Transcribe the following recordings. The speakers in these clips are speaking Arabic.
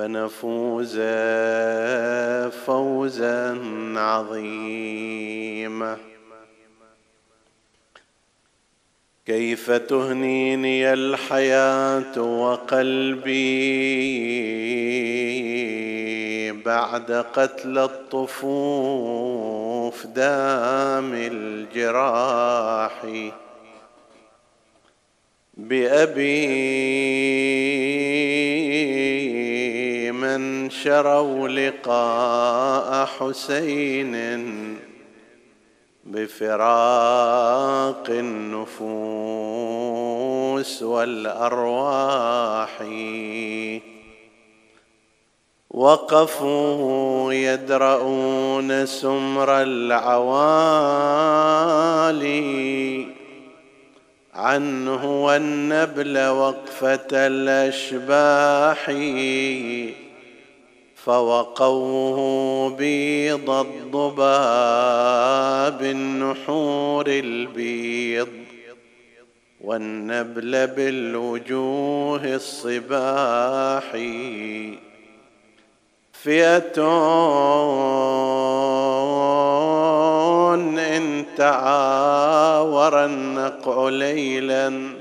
فنفوز فوزا عظيما. كيف تهنيني الحياة وقلبي بعد قتل الطفوف دام الجراح بأبي من شروا لقاء حسين بفراق النفوس والأرواح وقفوا يدرؤون سمر العوالي عنه والنبل وقفة الأشباح فوقوه بيض الضباب النحور البيض والنبل بالوجوه الصباح فئة إن تعاور النقع ليلا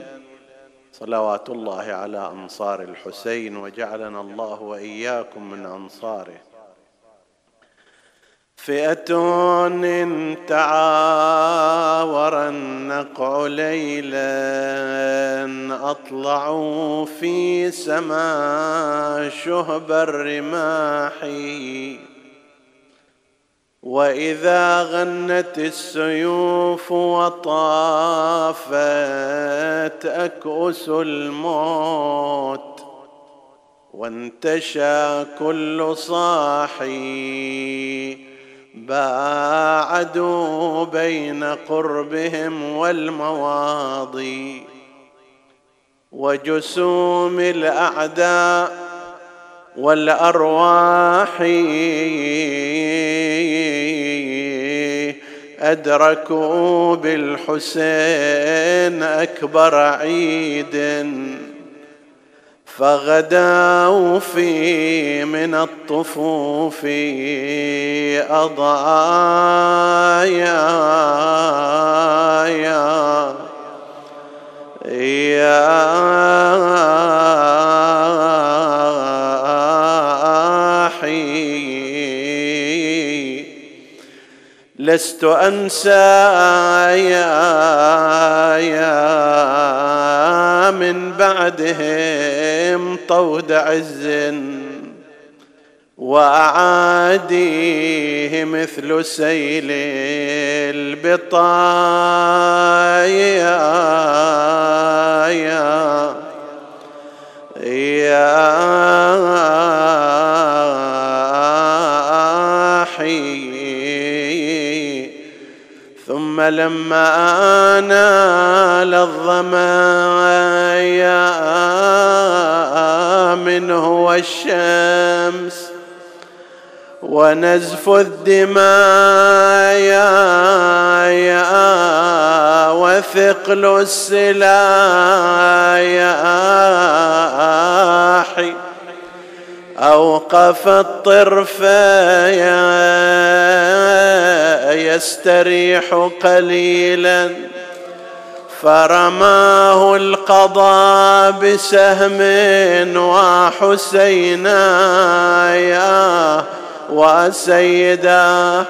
صلوات الله على أنصار الحسين وجعلنا الله وإياكم من أنصاره. فئة إن تعاور النقع ليلا أطلعوا في سما شهب الرماح وإذا غنت السيوف وطافت أكؤس الموت وانتشى كل صاحي باعدوا بين قربهم والمواضي وجسوم الأعداء والأرواح أدركوا بالحسين أكبر عيد. فغداوا في من الطفوف أضايا يا يا لست أنسى يا من بعدهم طود عز وأعاديه مثل سيل البطايا. يا يا ثم لما آنال الظمايا منه والشمس ونزف الدماء وثقل السلاح أوقف الطرف يستريح قليلا. فرماه القضاء بسهم وحسينا يا وسيدا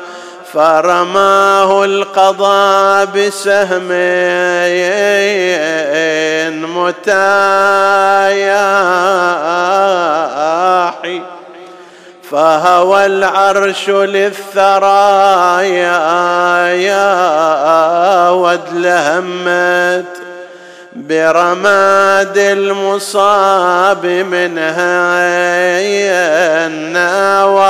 فرماه القضاء بسهم متاياحي فهوى العرش للثرايا يا ودلهمت برماد المصاب منها النوى.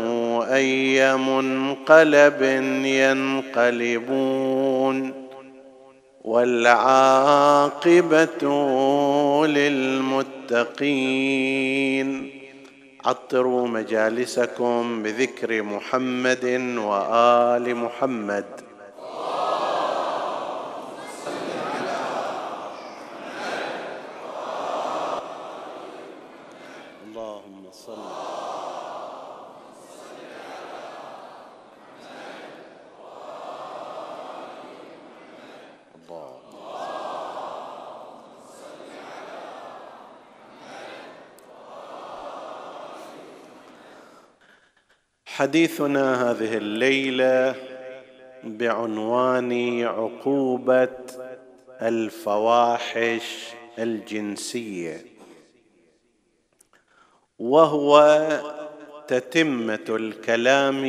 اي منقلب ينقلبون والعاقبة للمتقين. عطروا مجالسكم بذكر محمد وآل محمد. حديثنا هذه الليلة بعنوان عقوبة الفواحش الجنسية وهو تتمة الكلام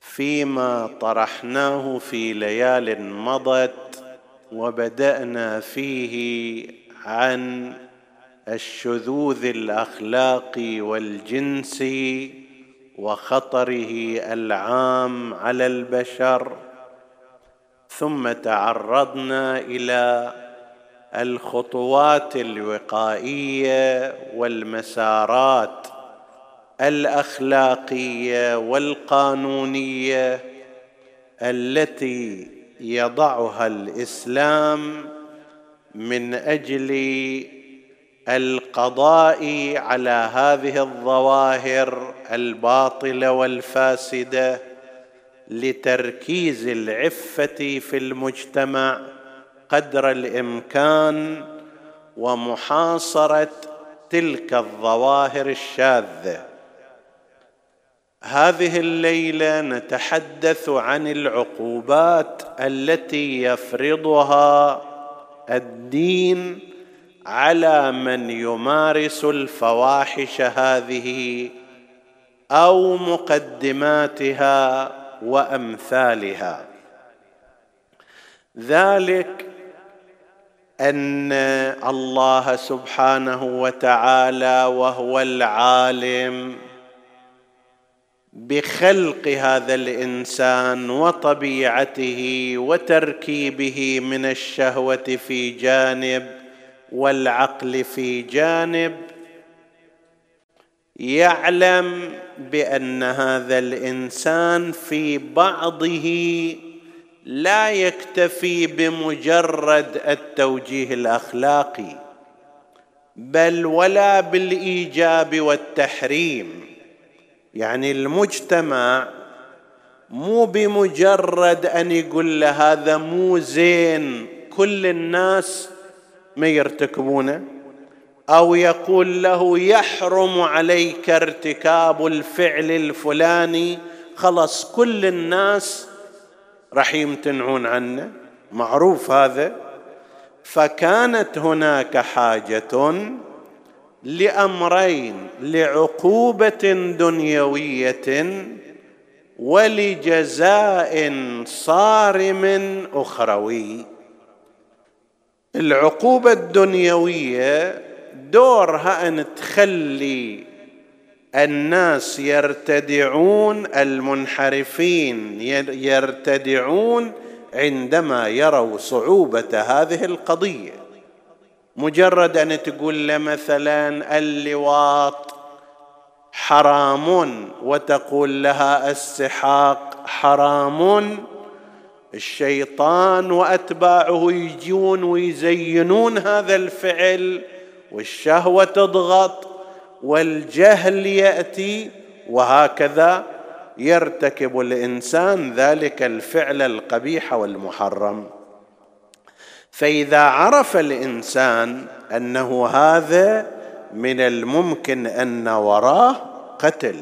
فيما طرحناه في ليال مضت وبدأنا فيه عن الشذوذ الاخلاقي والجنسي وخطره العام على البشر. ثم تعرضنا إلى الخطوات الوقائية والمسارات الأخلاقية والقانونية التي يضعها الإسلام من أجل القضاء على هذه الظواهر الباطله والفاسده لتركيز العفة في المجتمع قدر الإمكان ومحاصرة تلك الظواهر الشاذة. هذه الليلة نتحدث عن العقوبات التي يفرضها الدين على من يمارس الفواحش هذه أو مقدماتها وأمثالها. ذلك أن الله سبحانه وتعالى وهو العالم بخلق هذا الإنسان وطبيعته وتركيبه من الشهوة في جانب والعقل في جانب يعلم بأن هذا الإنسان في بعضه لا يكتفي بمجرد التوجيه الأخلاقي بل ولا بالإيجاب والتحريم. يعني المجتمع مو بمجرد أن يقول له هذا مو زين كل الناس ما يرتكبونه؟ أو يقول له يحرم عليك ارتكاب الفعل الفلاني. خلص كل الناس راح يمتنعون عنه. معروف هذا. فكانت هناك حاجة لأمرين لعقوبة دنيوية ولجزاء صارم أخروي. العقوبة الدنيوية دورها أن تخلي الناس يرتدعون المنحرفين يرتدعون عندما يروا صعوبة هذه القضية. مجرد أن تقول له مثلا اللواط حرام وتقول لها السحاق حرام الشيطان وأتباعه يجون ويزينون هذا الفعل والشهوة تضغط والجهل يأتي وهكذا يرتكب الإنسان ذلك الفعل القبيح والمحرم. فإذا عرف الإنسان أنه هذا من الممكن أن وراه قتل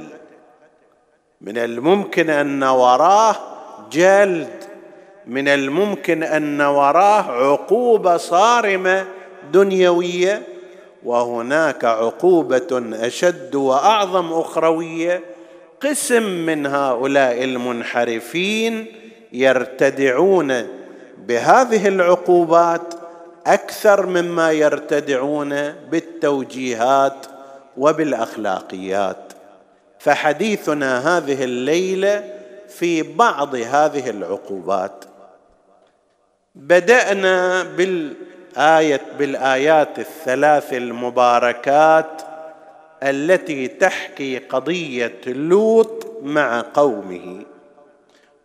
من الممكن أن وراه جلد من الممكن أن وراه عقوبة صارمة دنيوية وهناك عقوبة أشد وأعظم أخروية. قسم من هؤلاء المنحرفين يرتدعون بهذه العقوبات أكثر مما يرتدعون بالتوجيهات وبالأخلاقيات. فحديثنا هذه الليلة في بعض هذه العقوبات. بدأنا بالايه بالآيات الثلاث المباركات التي تحكي قضية لوط مع قومه.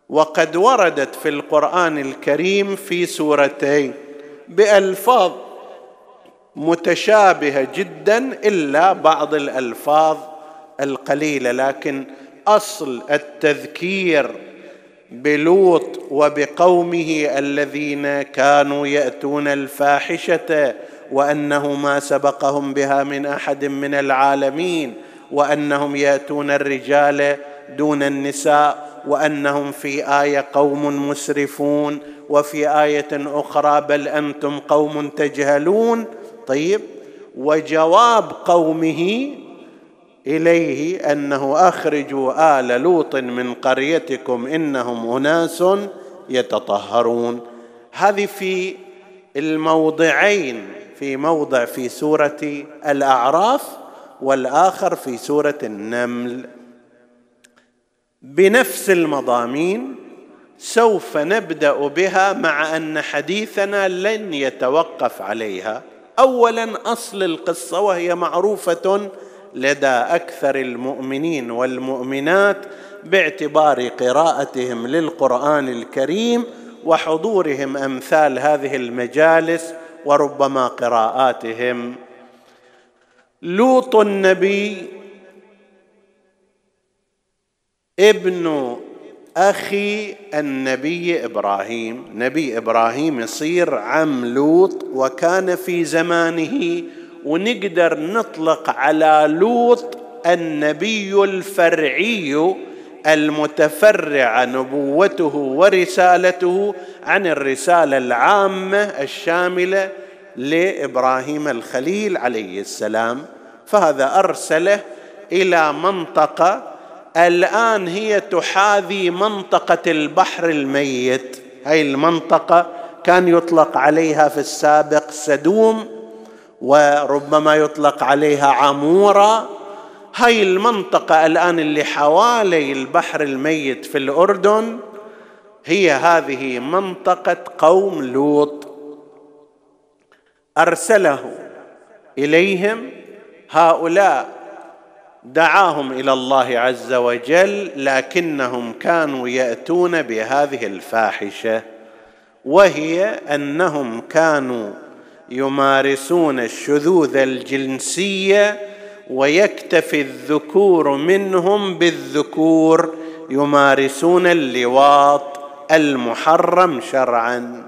وقد وردت في القرآن الكريم في سورتين بألفاظ متشابهة جدا إلا بعض الألفاظ القليلة لكن أصل التذكير بلوط وبقومه الذين كانوا يأتون الفاحشة وانه ما سبقهم بها من أحد من العالمين وأنهم يأتون الرجال دون النساء وأنهم في آية قوم مسرفون وفي آية أخرى بل أنتم قوم تجهلون. طيب وجواب قومه إليه أنه أخرجوا آل لوط من قريتكم إنهم أناس يتطهرون. هذه في الموضعين في موضع في سورة الأعراف والآخر في سورة النمل. بنفس المضامين سوف نبدأ بها مع أن حديثنا لن يتوقف عليها. اولا أصل القصة وهي معروفة لدى أكثر المؤمنين والمؤمنات باعتبار قراءتهم للقرآن الكريم وحضورهم أمثال هذه المجالس وربما قراءاتهم. لوط النبي ابن أخي النبي إبراهيم. نبي إبراهيم يصير عم لوط وكان في زمانه ونقدر نطلق على لوط النبي الفرعي المتفرع نبوته ورسالته عن الرسالة العامة الشاملة لإبراهيم الخليل عليه السلام. فهذا أرسله إلى منطقة الآن هي تحاذي منطقة البحر الميت. هاي المنطقة كان يطلق عليها في السابق سدوم. وربما يطلق عليها عمورة. هاي المنطقة الآن اللي حوالي البحر الميت في الأردن هي هذه منطقة قوم لوط. أرسله إليهم. هؤلاء دعاهم إلى الله عز وجل لكنهم كانوا يأتون بهذه الفاحشة وهي أنهم كانوا يمارسون الشذوذ الجنسية ويكتفي الذكور منهم بالذكور يمارسون اللواط المحرم شرعا.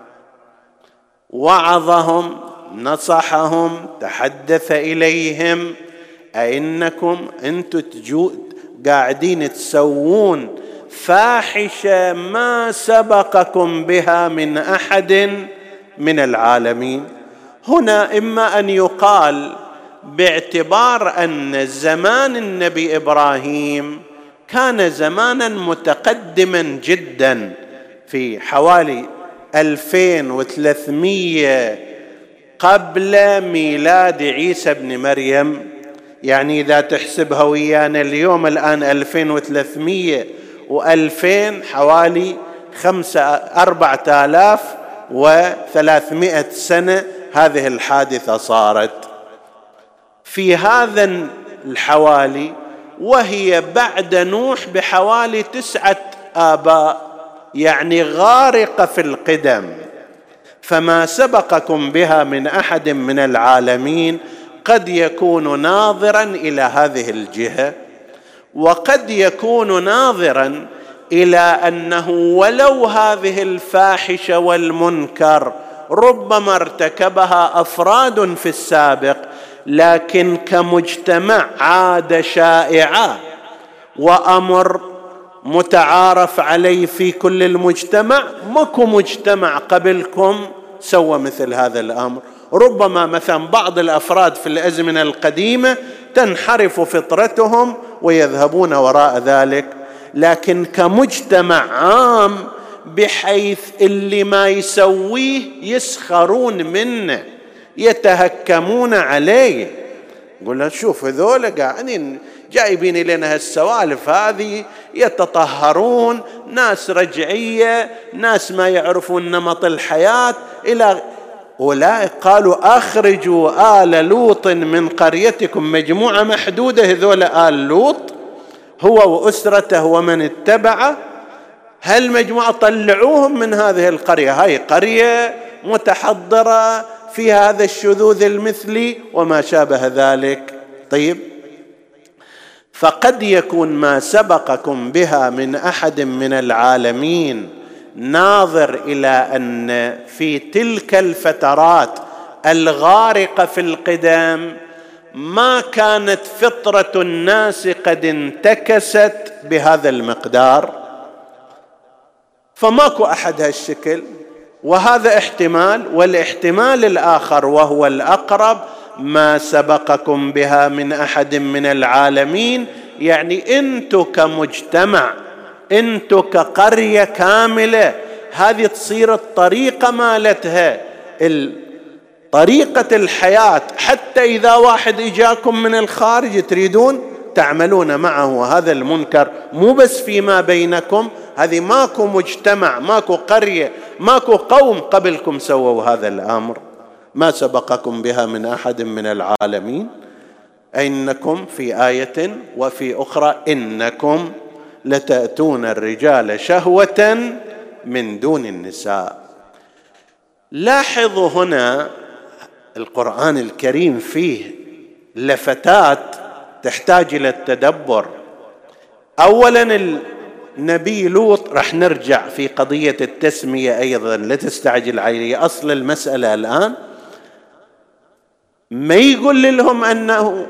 وعظهم نصحهم تحدث إليهم أئنكم أنتم قاعدين تسوون فاحشة ما سبقكم بها من أحد من العالمين. هنا إما أن يقال باعتبار أن زمان النبي إبراهيم كان زمانا متقدما جدا في حوالي 2300 قبل ميلاد عيسى بن مريم. يعني إذا تحسبها ويانا اليوم الآن 2300 و2000 حوالي خمسة أربعة آلاف وثلاثمائة سنة هذه الحادثة صارت في هذا الحوالي وهي بعد نوح بحوالي تسعة آباء يعني غارقة في القدم. فما سبقكم بها من أحد من العالمين قد يكون ناظرا إلى هذه الجهة وقد يكون ناظرا إلى أنه ولو هذه الفاحشة والمنكر ربما ارتكبها أفراد في السابق لكن كمجتمع عاد شائعه وأمر متعارف عليه في كل المجتمع. ماكو مجتمع قبلكم سوى مثل هذا الأمر. ربما مثلا بعض الأفراد في الأزمنة القديمة تنحرف فطرتهم ويذهبون وراء ذلك لكن كمجتمع عام بحيث اللي ما يسويه يسخرون منه يتهكمون عليه. يقول شوف هذول قاعدين جايبين لنا هالسوالف هذه يتطهرون ناس رجعية ناس ما يعرفون نمط الحياة إلى أولئك قالوا أخرجوا آل لوط من قريتكم مجموعة محدودة هذول آل لوط هو وأسرته ومن اتبعه هالمجموعة طلعوهم من هذه القرية؟ هاي قرية متحضرة في هذا الشذوذ المثلي وما شابه ذلك. طيب. فقد يكون ما سبقكم بها من أحد من العالمين ناظر إلى أن في تلك الفترات الغارقة في القدم ما كانت فطرة الناس قد انتكست بهذا المقدار. فماكو أحد هالشكل. وهذا احتمال والاحتمال الآخر وهو الأقرب ما سبقكم بها من أحد من العالمين. يعني أنتم كمجتمع أنتم كقرية كاملة هذه تصير الطريقة مالتها. طريقة الحياة حتى إذا واحد إجاكم من الخارج تريدون تعملون معه هذا المنكر. مو بس فيما بينكم هذه ماكو مجتمع ماكو قرية ماكو قوم قبلكم سووا هذا الأمر. ما سبقكم بها من أحد من العالمين. إنكم في آية وفي أخرى إنكم لتأتون الرجال شهوة من دون النساء. لاحظوا هنا القرآن الكريم فيه لفتات تحتاج إلى التدبر. اولا النبي لوط راح نرجع في قضية التسمية أيضا. لا تستعجل علي أصل المسألة الآن ما يقول لهم أنه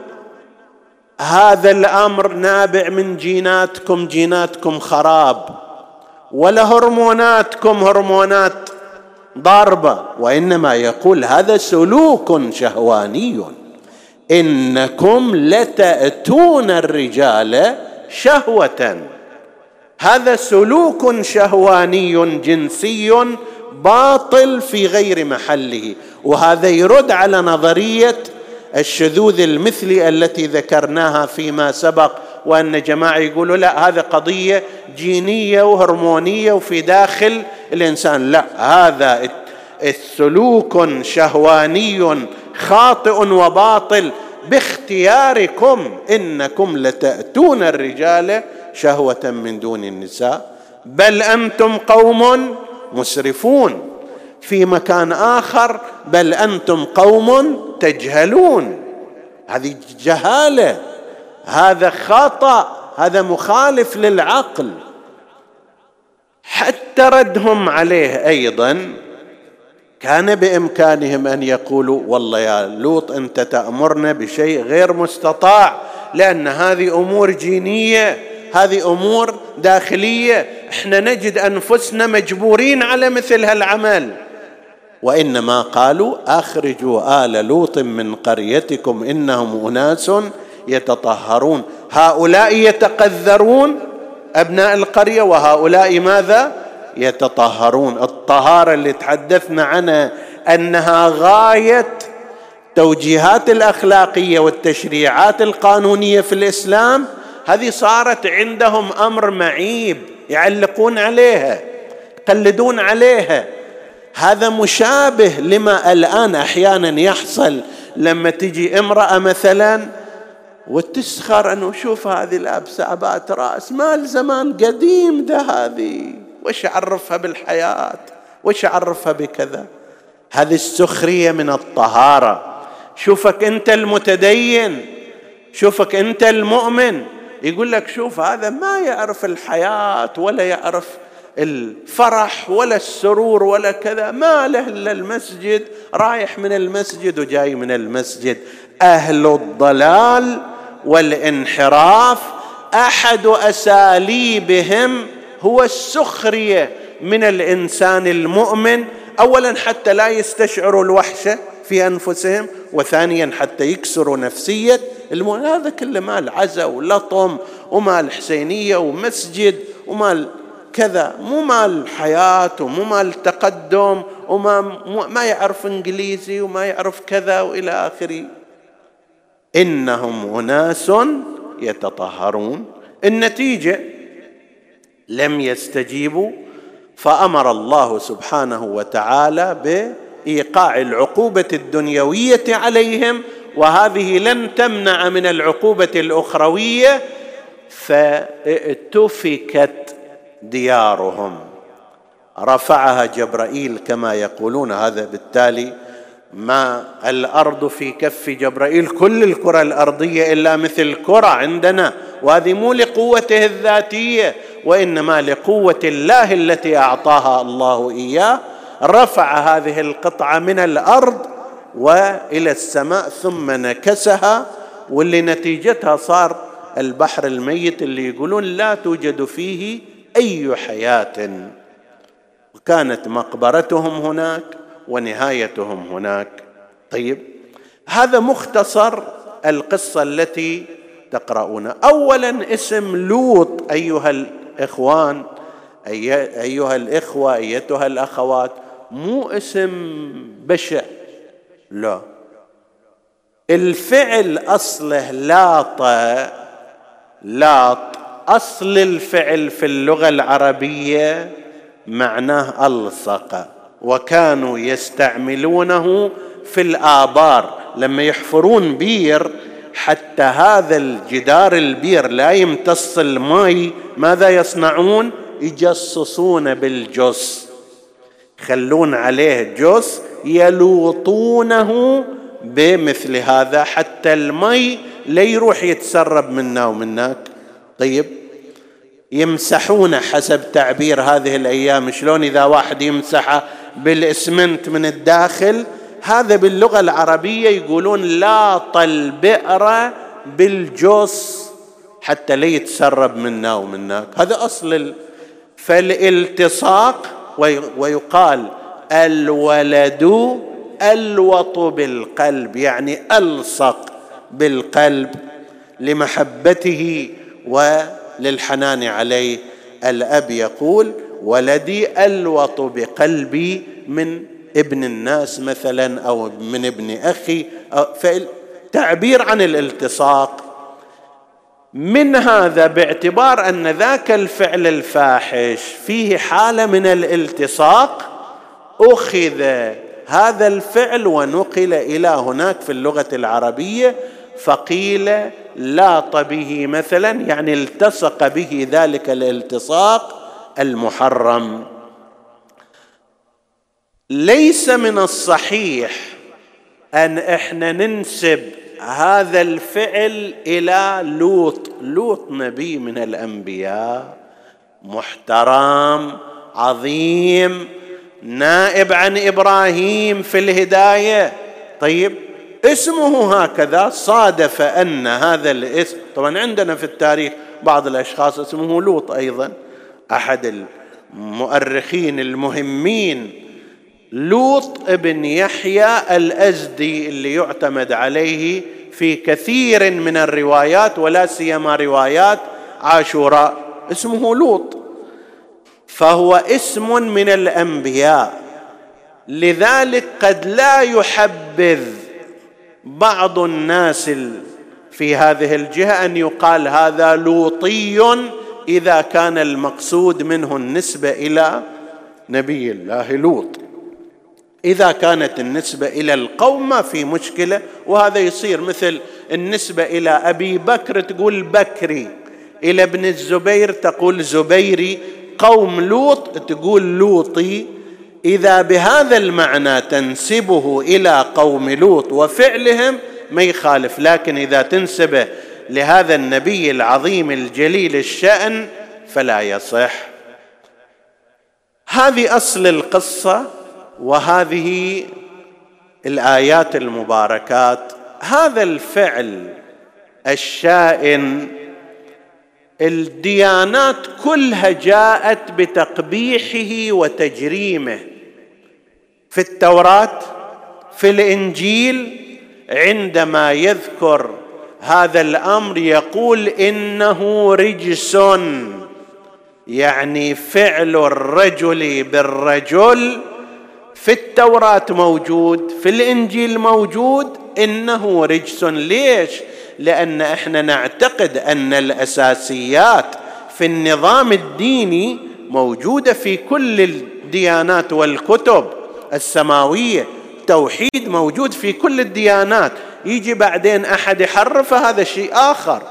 هذا الأمر نابع من جيناتكم جيناتكم خراب ولا هرموناتكم هرمونات ضاربة. وإنما يقول هذا سلوك شهواني. إنكم لتأتون الرجال شهوة. هذا سلوك شهواني جنسي باطل في غير محله وهذا يرد على نظرية الشذوذ المثلي التي ذكرناها فيما سبق وأن جماعة يقولوا لا هذا قضية جينية وهرمونية وفي داخل الإنسان. لا هذا السلوك شهواني خاطئ وباطل. باختياركم إنكم لتأتون الرجال شهوة من دون النساء بل أنتم قوم مسرفون. في مكان آخر بل أنتم قوم تجهلون. هذه جهالة هذا خطأ هذا مخالف للعقل. حتى ردهم عليه أيضا كان بإمكانهم أن يقولوا والله يا لوط أنت تأمرنا بشيء غير مستطاع لأن هذه أمور جينية. هذه أمور داخلية. إحنا نجد أنفسنا مجبورين على مثل هالعمل. وإنما قالوا أخرجوا آل لوط من قريتكم إنهم أناس يتطهرون. هؤلاء يتقذرون أبناء القرية وهؤلاء ماذا؟ يتطهرون. الطهارة اللي تحدثنا عنها أنها غاية توجيهات الأخلاقية والتشريعات القانونية في الإسلام هذه صارت عندهم أمر معيب يعلقون عليها يقلدون عليها. هذا مشابه لما الآن أحيانا يحصل لما تجي امرأة مثلا وتسخر انه شوف هذه لابسة عباءة رأس مال زمان قديم ده هذه وش عرفها بالحياة؟ وش عرفها بكذا؟ هذه السخرية من الطهارة. شوفك أنت المتدين شوفك أنت المؤمن. يقول لك شوف هذا ما يعرف الحياة ولا يعرف الفرح ولا السرور ولا كذا. ما له إلا المسجد رايح من المسجد وجاي من المسجد. أهل الضلال والانحراف أحد أساليبهم هو السخرية من الإنسان المؤمن. اولا حتى لا يستشعروا الوحشة في أنفسهم وثانيا حتى يكسروا نفسية. المؤمن هذا كله مال عزا ولطم ومال حسينية ومسجد ومال كذا. مو مال حياة ومو مال تقدم وما ما يعرف إنجليزي وما يعرف كذا وإلى آخره. إنهم أناس يتطهرون. النتيجة لم يستجيبوا فأمر الله سبحانه وتعالى بإيقاع العقوبة الدنيوية عليهم وهذه لن تمنع من العقوبة الأخروية فاتفكت ديارهم. رفعها جبرائيل كما يقولون هذا بالتالي ما الأرض في كف جبرائيل كل الكرة الأرضية إلا مثل كرة عندنا وهذه مو لقوته الذاتية وإنما لقوة الله التي أعطاها الله إياه. رفع هذه القطعة من الأرض وإلى السماء ثم نكسها واللي نتيجتها صار البحر الميت اللي يقولون لا توجد فيه أي حياة. وكانت مقبرتهم هناك ونهايتهم هناك. طيب هذا مختصر القصة التي تقرؤونها اولا اسم لوط أيها الإخوان أيها الإخوة أيتها الأخوات مو اسم بشع. لا. الفعل أصله لاط لاط. أصل الفعل في اللغة العربية معناه ألصق. وكانوا يستعملونه في الآبار. لما يحفرون بير حتى هذا الجدار البير لا يمتص الماء ماذا يصنعون؟ يجصصون بالجص. يخلون عليه جص يلوطونه بمثل هذا حتى المي لا يروح يتسرب منا ومنك طيب يمسحونه حسب تعبير هذه الأيام. شلون إذا واحد يمسحه بالإسمنت من الداخل؟ هذا باللغة العربية يقولون لاط البئر بالجوس حتى لا يتسرب منا ومنك هذا أصل ال... فالالتصاق ويقال الولد ألوط بالقلب يعني ألصق بالقلب لمحبته وللحنان عليه. الأب يقول ولدي ألوط بقلبي من ابن الناس مثلا أو من ابن أخي. تعبير عن الالتصاق. من هذا باعتبار أن ذاك الفعل الفاحش فيه حالة من الالتصاق أخذ هذا الفعل ونقل إلى هناك في اللغة العربية فقيل لاط به مثلا يعني التصق به ذلك الالتصاق المحرم. ليس من الصحيح أن إحنا ننسب هذا الفعل إلى لوط. لوط نبي من الأنبياء محترم عظيم نائب عن إبراهيم في الهداية. طيب اسمه هكذا صادف أن هذا الاسم طبعا عندنا في التاريخ بعض الأشخاص اسمه لوط أيضا أحد المؤرخين المهمين لوط ابن يحيى الأزدي اللي يعتمد عليه في كثير من الروايات ولا سيما روايات عاشوراء اسمه لوط. فهو اسم من الأنبياء. لذلك قد لا يحبذ بعض الناس في هذه الجهة أن يقال هذا لوطي إذا كان المقصود منه النسبة إلى نبي الله لوط. إذا كانت النسبة إلى القوم ما في مشكلة وهذا يصير مثل النسبة إلى أبي بكر تقول بكري. إلى ابن الزبير تقول زبيري قوم لوط تقول لوطي إذا بهذا المعنى تنسبه إلى قوم لوط وفعلهم ما يخالف لكن إذا تنسبه لهذا النبي العظيم الجليل الشأن فلا يصح. هذه أصل القصة وهذه الآيات المباركات. هذا الفعل الشائن الديانات كلها جاءت بتقبيحه وتجريمه. في التوراة في الإنجيل عندما يذكر هذا الأمر يقول إنه رجس يعني فعل الرجل بالرجل. في التوراة موجود في الإنجيل موجود إنه رجس. ليش؟ لأن إحنا نعتقد أن الأساسيات في النظام الديني موجودة في كل الديانات والكتب السماوية. توحيد موجود في كل الديانات. يجي بعدين أحد يحرف هذا شيء آخر.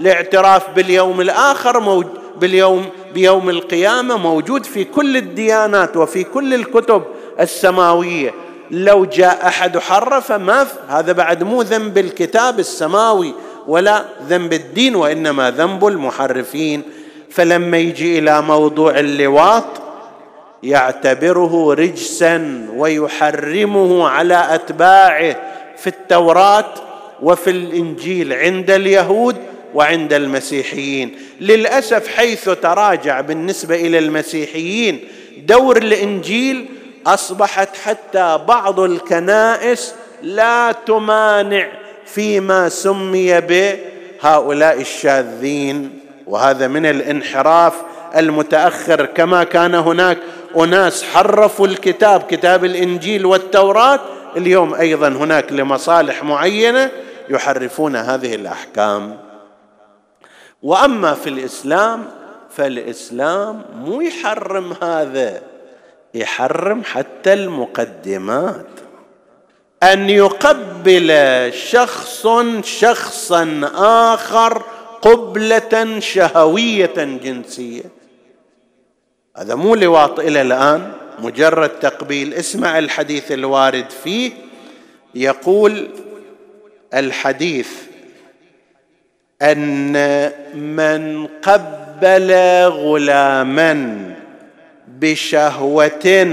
الاعتراف باليوم الآخر موجود باليوم بيوم القيامة موجود في كل الديانات وفي كل الكتب السماوية. لو جاء أحد حرف ما هذا بعد مو ذنب الكتاب السماوي ولا ذنب الدين وإنما ذنب المحرفين. فلما يجي إلى موضوع اللواط يعتبره رجسا ويحرمه على أتباعه في التوراة وفي الإنجيل عند اليهود وعند المسيحيين. للأسف حيث تراجع بالنسبة إلى المسيحيين دور الإنجيل أصبحت حتى بعض الكنائس لا تمانع فيما سمي بهؤلاء الشاذين. وهذا من الانحراف المتأخر. كما كان هناك أناس حرفوا الكتاب كتاب الإنجيل والتوراة. اليوم أيضا هناك لمصالح معينة يحرفون هذه الأحكام. وأما في الإسلام فالإسلام مو يحرم هذا. يحرم حتى المقدمات. أن يقبل شخص شخصا آخر قبلة شهوية جنسية. هذا مو لواط إلى الآن مجرد تقبيل. اسمع الحديث الوارد فيه. يقول الحديث أن من قبل غلاما بشهوة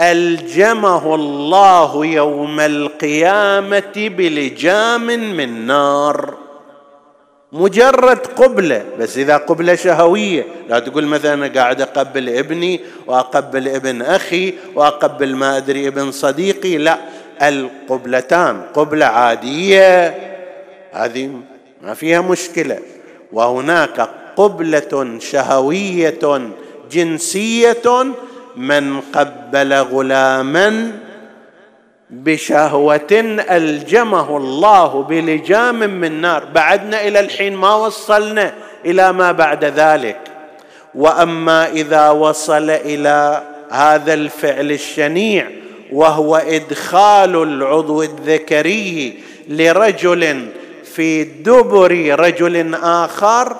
ألجمه الله يوم القيامة بلجام من نار. مجرد قبلة بس إذا قبلة شهوية. لا تقول مثلا أنا قاعد أقبل ابني وأقبل ابن أخي وأقبل ما أدري ابن صديقي. لا القبلتان قبلة عادية. هذه ما فيها مشكلة. وهناك قبلة شهوية جنسية من قبل غلاما بشهوة ألجمه الله بلجام من نار. بعدنا إلى الحين ما وصلنا إلى ما بعد ذلك. وأما إذا وصل إلى هذا الفعل الشنيع وهو إدخال العضو الذكري لرجل في دبر رجل آخر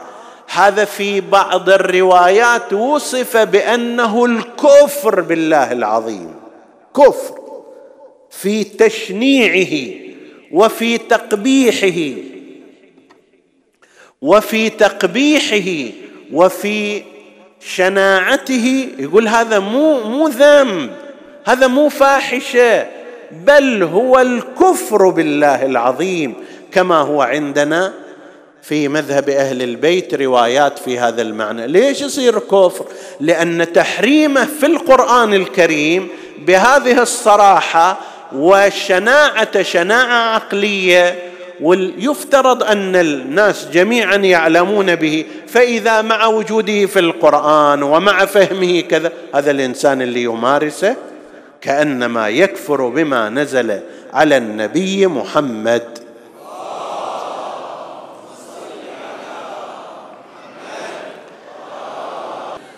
هذا في بعض الروايات وصف بأنه الكفر بالله العظيم. كفر في تشنيعه وفي تقبيحه وفي تقبيحه وفي شناعته. يقول هذا مو مو ذنب هذا مو فاحشة بل هو الكفر بالله العظيم كما هو عندنا في مذهب أهل البيت روايات في هذا المعنى. ليش يصير كفر؟ لأن تحريمه في القرآن الكريم بهذه الصراحة وشناعة شناعة عقلية ويفترض أن الناس جميعا يعلمون به فإذا مع وجوده في القرآن ومع فهمه كذا هذا الإنسان اللي يمارسه كأنما يكفر بما نزل على النبي محمد.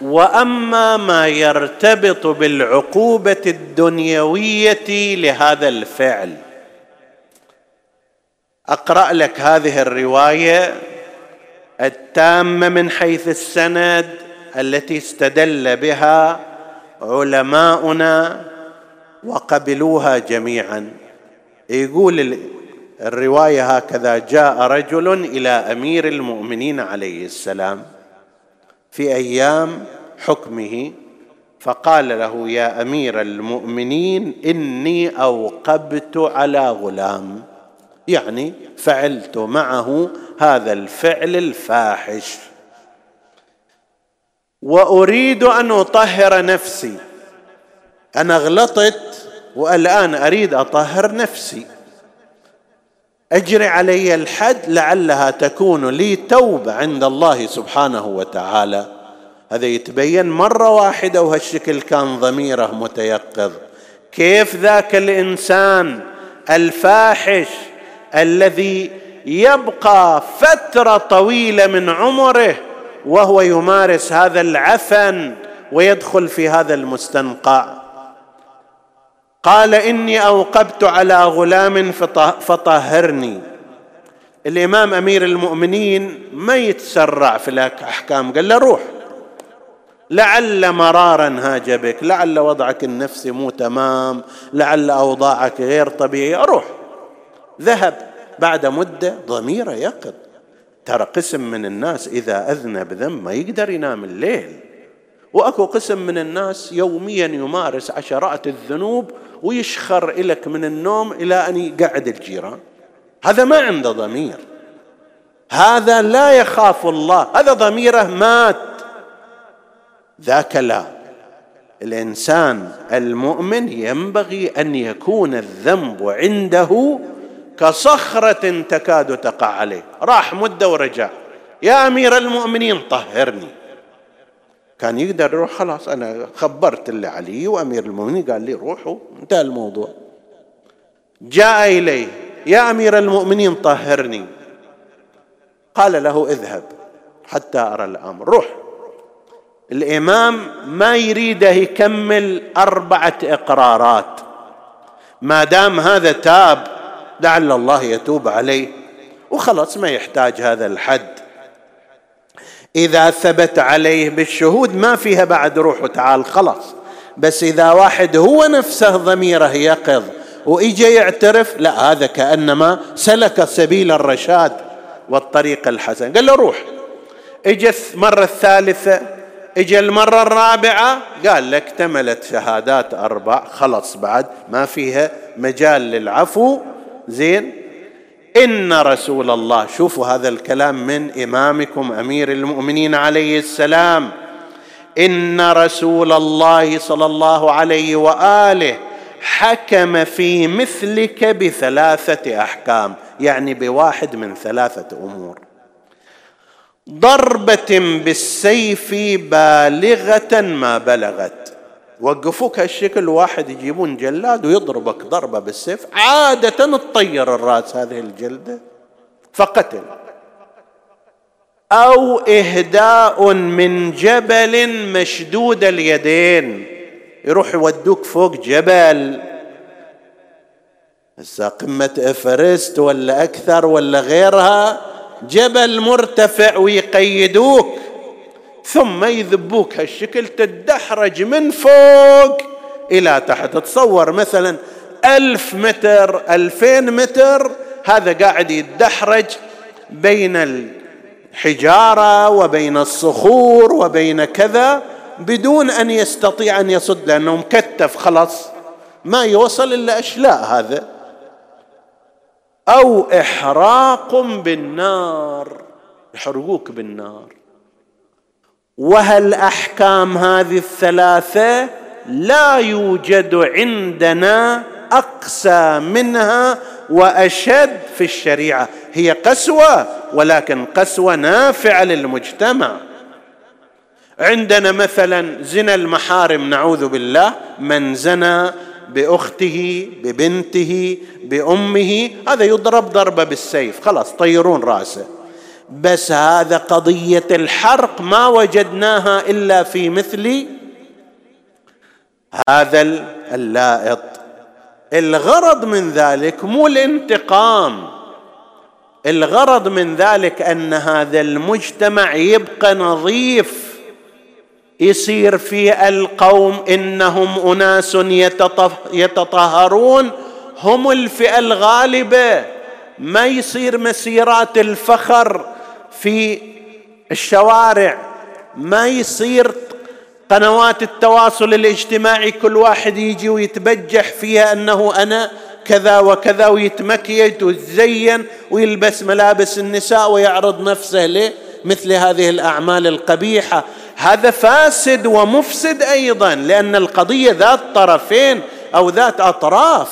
وأما ما يرتبط بالعقوبة الدنيوية لهذا الفعل. أقرأ لك هذه الرواية التامة من حيث السند التي استدل بها علماؤنا وقبلوها جميعا. يقول الرواية هكذا جاء رجل إلى أمير المؤمنين عليه السلام. في أيام حكمه فقال له يا أمير المؤمنين إني أوقبت على غلام. يعني فعلت معه هذا الفعل الفاحش. وأريد أن أطهر نفسي. أنا غلطت والآن أريد أطهر نفسي. أجري علي الحد لعلها تكون لي توبة عند الله سبحانه وتعالى. هذا يتبين مرة واحدة وهالشكل كان ضميره متيقظ. كيف ذاك الإنسان الفاحش الذي يبقى فترة طويلة من عمره وهو يمارس هذا العفن ويدخل في هذا المستنقع؟ قال إني أوقبت على غلام فطهرني. الإمام أمير المؤمنين ما يتسرع في الأحكام قال له روح. لعل مرارا هاج بك لعل وضعك النفسي مو تمام لعل أوضاعك غير طبيعية. روح. ذهب. بعد مدة ضميره يقظ. ترى قسم من الناس إذا أذنب ذنب ما يقدر ينام الليل. وأكو قسم من الناس يوميا يمارس عشرات الذنوب ويشخر لك من النوم إلى أن يقعد الجيران. هذا ما عنده ضمير. هذا لا يخاف الله. هذا ضميره مات. ذاك لا. الإنسان المؤمن ينبغي أن يكون الذنب عنده كصخرة تكاد تقع عليه. راح مده ورجع. يا أمير المؤمنين طهرني. كان يقدر يروح خلاص أنا خبرت اللي علي وأمير المؤمنين قال لي روحوا. انتهى الموضوع. جاء إليه يا أمير المؤمنين طهرني. قال له اذهب حتى أرى الأمر. روح. الإمام ما يريده يكمل أربعة إقرارات. ما دام هذا تاب لعل الله يتوب عليه. وخلاص ما يحتاج هذا الحد. إذا ثبت عليه بالشهود ما فيها بعد روح وتعال خلاص. بس إذا واحد هو نفسه ضميره يقظ واجى يعترف لا هذا كأنما سلك سبيل الرشاد والطريق الحسن. قال له روح. اجى المره الثالثة اجى المرة الرابعة قال لك اكتملت شهادات أربع خلص بعد ما فيها مجال للعفو. زين؟ إن رسول الله شوفوا هذا الكلام من إمامكم أمير المؤمنين عليه السلام. إن رسول الله صلى الله عليه وآله حكم في مثلك بثلاثة أحكام يعني بواحد من ثلاثة أمور. ضربة بالسيف بالغة ما بلغت. وقفوك هالشكل واحد يجيبون جلاد ويضربك ضربة بالسيف. عادة تطير الرأس هذه الجلدة. فقتل. أو إهداء من جبل مشدود اليدين. يروح يودوك فوق جبل. هسه قمة إفرست ولا أكثر ولا غيرها؟ جبل مرتفع ويقيدوك. ثم يذبوك هالشكل تدحرج من فوق إلى تحت. تصور مثلا ألف متر ألفين متر هذا قاعد يتدحرج بين الحجارة وبين الصخور وبين كذا بدون أن يستطيع أن يصد لأنه مكتف خلاص. ما يوصل إلا أشلاء هذا. أو إحراق بالنار يحرقوك بالنار. وهالاحكام هذه الثلاثة لا يوجد عندنا أقسى منها وأشد في الشريعة؟ هي قسوة ولكن قسوة نافعة للمجتمع. عندنا مثلا زنا المحارم نعوذ بالله من زنى بأخته ببنته بأمه هذا يضرب ضربة بالسيف خلاص طيرون رأسه. بس هذا قضية الحرق ما وجدناها إلا في مثل هذا اللائط. الغرض من ذلك مو الانتقام. الغرض من ذلك أن هذا المجتمع يبقى نظيف. يصير في القوم إنهم أناس يتطهرون. هم الفئة الغالبة. ما يصير مسيرات الفخر. في الشوارع ما يصير قنوات التواصل الاجتماعي كل واحد يجي ويتبجح فيها أنه أنا كذا وكذا ويتمكيج ويتزين ويلبس ملابس النساء ويعرض نفسه لمثل هذه الأعمال القبيحة. هذا فاسد ومفسد أيضا لأن القضية ذات طرفين أو ذات أطراف.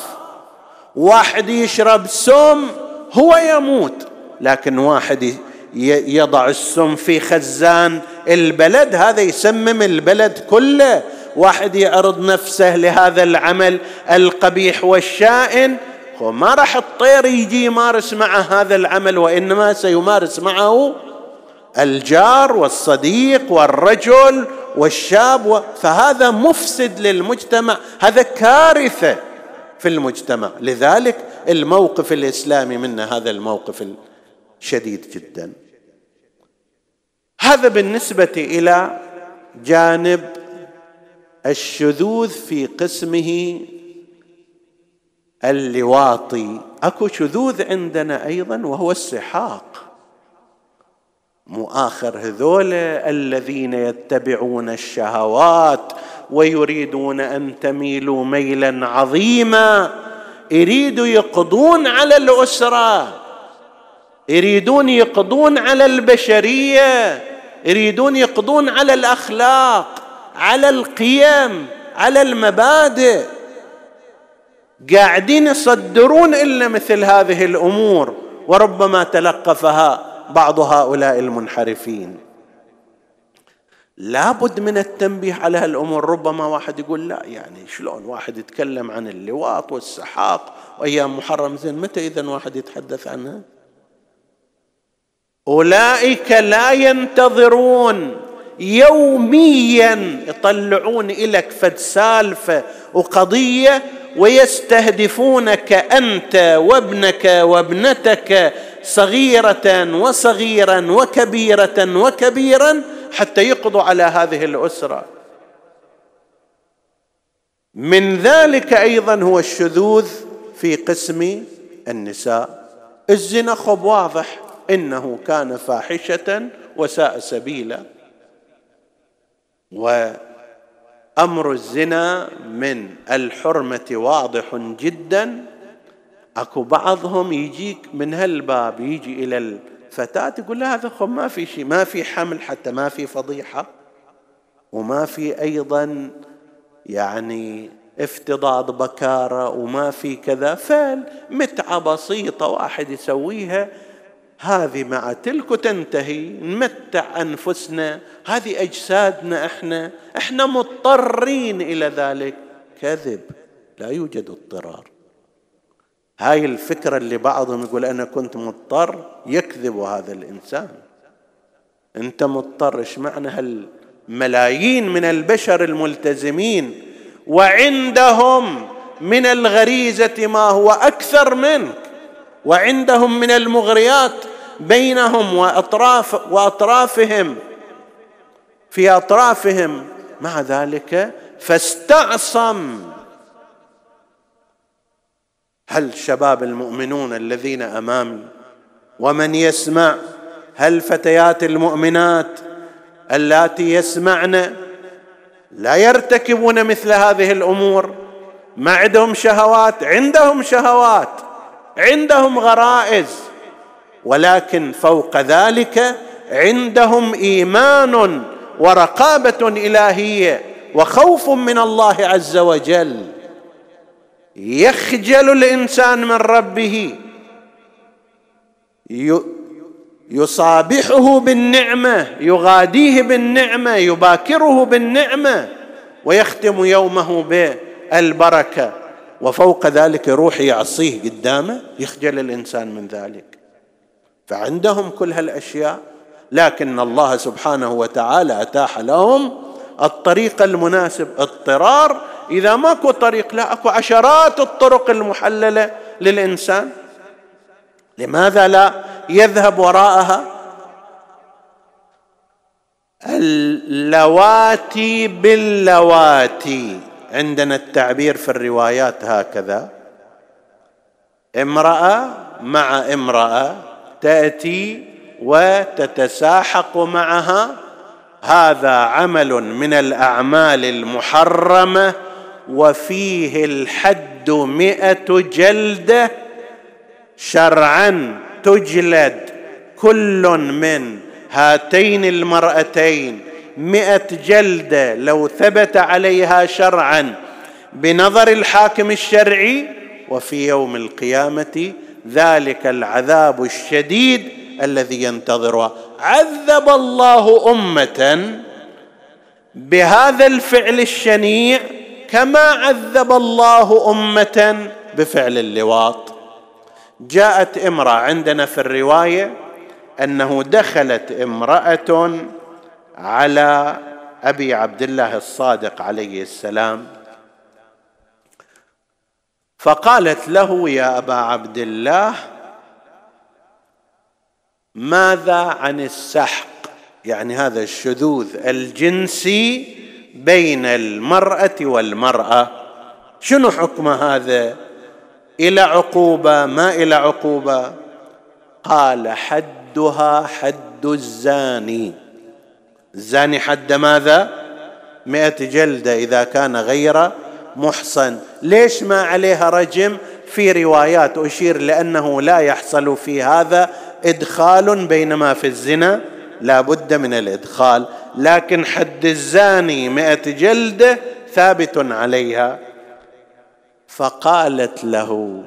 واحد يشرب سم هو يموت لكن واحد يضع السم في خزان. البلد هذا يسمم البلد كله. واحد يعرض نفسه لهذا العمل القبيح والشائن. هو ما راح الطير يجي يمارس معه هذا العمل وإنما سيمارس معه الجار والصديق والرجل والشاب فهذا مفسد للمجتمع هذا كارثة في المجتمع. لذلك الموقف الإسلامي منا هذا الموقف الشديد جدا. هذا بالنسبة إلى جانب الشذوذ في قسمه اللواطي. أكو شذوذ عندنا أيضا وهو السحاق. مؤاخر هذول الذين يتبعون الشهوات ويريدون أن تميلوا ميلا عظيما يريدوا يقضون على الأسرة. يريدون يقضون على البشرية يريدون يقضون على الأخلاق على القيم على المبادئ. قاعدين يصدرون إلا مثل هذه الأمور وربما تلقفها بعض هؤلاء المنحرفين. لابد من التنبيه على هالأمور. ربما واحد يقول لا يعني شلون واحد يتكلم عن اللواط والسحاق وأيام محرم زين؟ متى اذا واحد يتحدث عنها؟ أولئك لا ينتظرون يوميا يطلعون لك فد سالفه وقضية ويستهدفونك أنت وابنك وابنتك صغيرة وصغيرا وكبيرة وكبيرا حتى يقضوا على هذه الأسرة. من ذلك أيضا هو الشذوذ في قسم النساء. الزنا خب واضح. إنه كان فاحشة وساء سبيلا. وأمر الزنا من الحرمة واضح جدا. أكو بعضهم يجيك من هالباب يجي إلى الفتاة يقول لها هذا خب ما في شيء ما في حمل حتى ما في فضيحة. وما في أيضا يعني افتضاض بكارة وما في كذا. فمتعه بسيطة واحد يسويها هذه مع تلك تنتهي نمتع أنفسنا. هذه أجسادنا إحنا إحنا مضطرين إلى ذلك. كذب لا يوجد اضطرار. هاي الفكرة اللي بعضهم يقول أنا كنت مضطر يكذب هذا الإنسان. أنت مضطر إيش معنى هالملايين من البشر الملتزمين؟ وعندهم من الغريزة ما هو أكثر منك. وعندهم من المغريات بينهم واطراف وأطرافهم في أطرافهم. مع ذلك فاستعصم. هل شباب المؤمنون الذين امامي ومن يسمع هل فتيات المؤمنات اللاتي يسمعن لا يرتكبون مثل هذه الأمور؟ ما عندهم شهوات؟ عندهم شهوات. عندهم غرائز ولكن فوق ذلك عندهم إيمان ورقابة إلهية وخوف من الله عز وجل. يخجل الإنسان من ربه يصابحه بالنعمة يغاديه بالنعمة يباكره بالنعمة ويختم يومه بالبركة. وفوق ذلك يروح يعصيه قدامه يخجل الإنسان من ذلك. فعندهم كل هالأشياء لكن الله سبحانه وتعالى أتاح لهم الطريق المناسب اضطرار. إذا ماكو طريق لا أكو عشرات الطرق المحللة للإنسان. لماذا لا؟ يذهب وراءها اللواتي باللواتي. عندنا التعبير في الروايات هكذا. امرأة مع امرأة تأتي وتتساحق معها. هذا عمل من الأعمال المحرمة وفيه الحد مئة جلدة شرعا تجلد كل من هاتين المرأتين مئة جلدة لو ثبت عليها شرعا بنظر الحاكم الشرعي وفي يوم القيامة ذلك العذاب الشديد الذي ينتظرها عذب الله أمة بهذا الفعل الشنيع كما عذب الله أمة بفعل اللواط. جاءت امرأة عندنا في الرواية أنه دخلت امرأة على أبي عبد الله الصادق عليه السلام فقالت له يا أبا عبد الله ماذا عن السحق؟ يعني هذا الشذوذ الجنسي بين المرأة والمرأة. شنو حكم هذا؟ إلى عقوبة؟ ما إلى عقوبة؟ قال حدها حد الزاني. الزاني حد ماذا مئة جلدة إذا كان غير محصن. ليش ما عليها رجم؟ في روايات أشير لأنه لا يحصل في هذا إدخال بينما في الزنا لا بد من الإدخال. لكن حد الزاني مئة جلدة ثابت عليها. فقالت له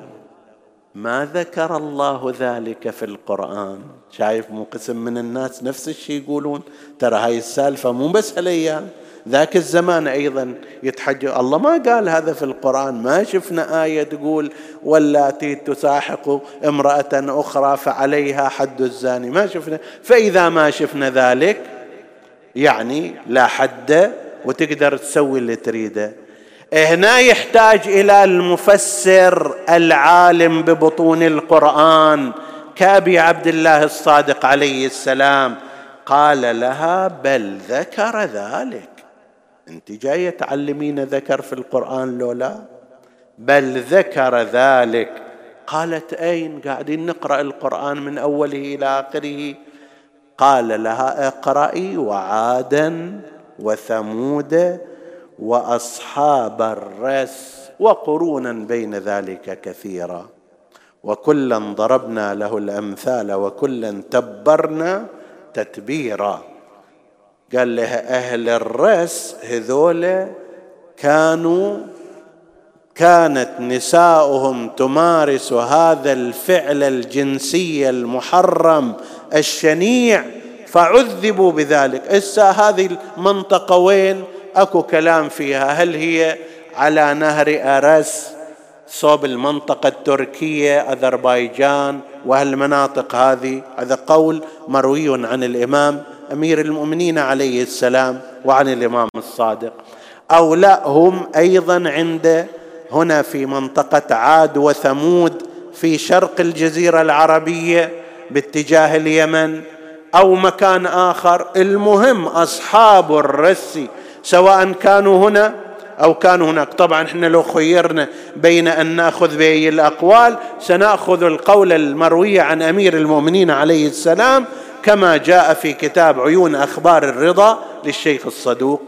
ما ذكر الله ذلك في القرآن. شايف مو قسم من الناس نفس الشيء يقولون؟ ترى هاي السالفة مو بس هالأيام. ذاك الزمان أيضا يتحج الله ما قال هذا في القرآن. ما شفنا آية تقول واللاتي تساحق امرأة أخرى فعليها حد الزاني. ما شفنا. فإذا ما شفنا ذلك يعني لا حد وتقدر تسوي اللي تريده. هنا يحتاج إلى المفسر العالم ببطون القرآن. كابي عبد الله الصادق عليه السلام قال لها بل ذكر ذلك. أنت جاية تعلمين ذكر في القرآن لو لا؟ بل ذكر ذلك. قالت أين؟ قاعدين نقرأ القرآن من أوله إلى آخره. قال لها اقرأي وعادا وثمود وأصحاب الرس وقرونا بين ذلك كثيرا. وكلا ضربنا له الأمثال وكلا تبرنا تتبيرا. قال لها أهل الرس هذول كانوا كانت نساؤهم تمارس هذا الفعل الجنسي المحرم الشنيع فعذبوا بذلك. إسا هذه المنطقة وين؟ اكو كلام فيها. هل هي على نهر أرس صوب المنطقة التركية أذربيجان وهالمناطق هذه؟ هذا قول مروي عن الإمام أمير المؤمنين عليه السلام وعن الإمام الصادق. أو لا هم أيضا عند هنا في منطقة عاد وثمود في شرق الجزيرة العربية باتجاه اليمن أو مكان آخر. المهم أصحاب الرس سواء كانوا هنا أو كانوا هناك. طبعا إحنا لو خيرنا بين أن نأخذ باي الأقوال سنأخذ القول المروي عن أمير المؤمنين عليه السلام كما جاء في كتاب عيون أخبار الرضا للشيخ الصدوق.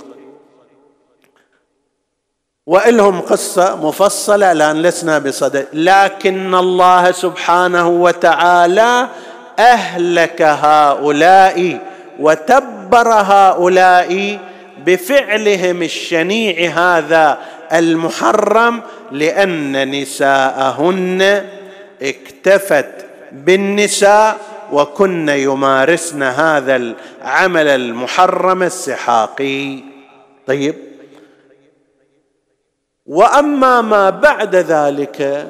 والهم قصة مفصلة الآن لسنا بصدد. لكن الله سبحانه وتعالى أهلك هؤلاء وتبر هؤلاء بفعلهم الشنيع هذا المحرم لأن نساءهن اكتفت بالنساء وكن يمارسن هذا العمل المحرم السحاقي. طيب. وأما ما بعد ذلك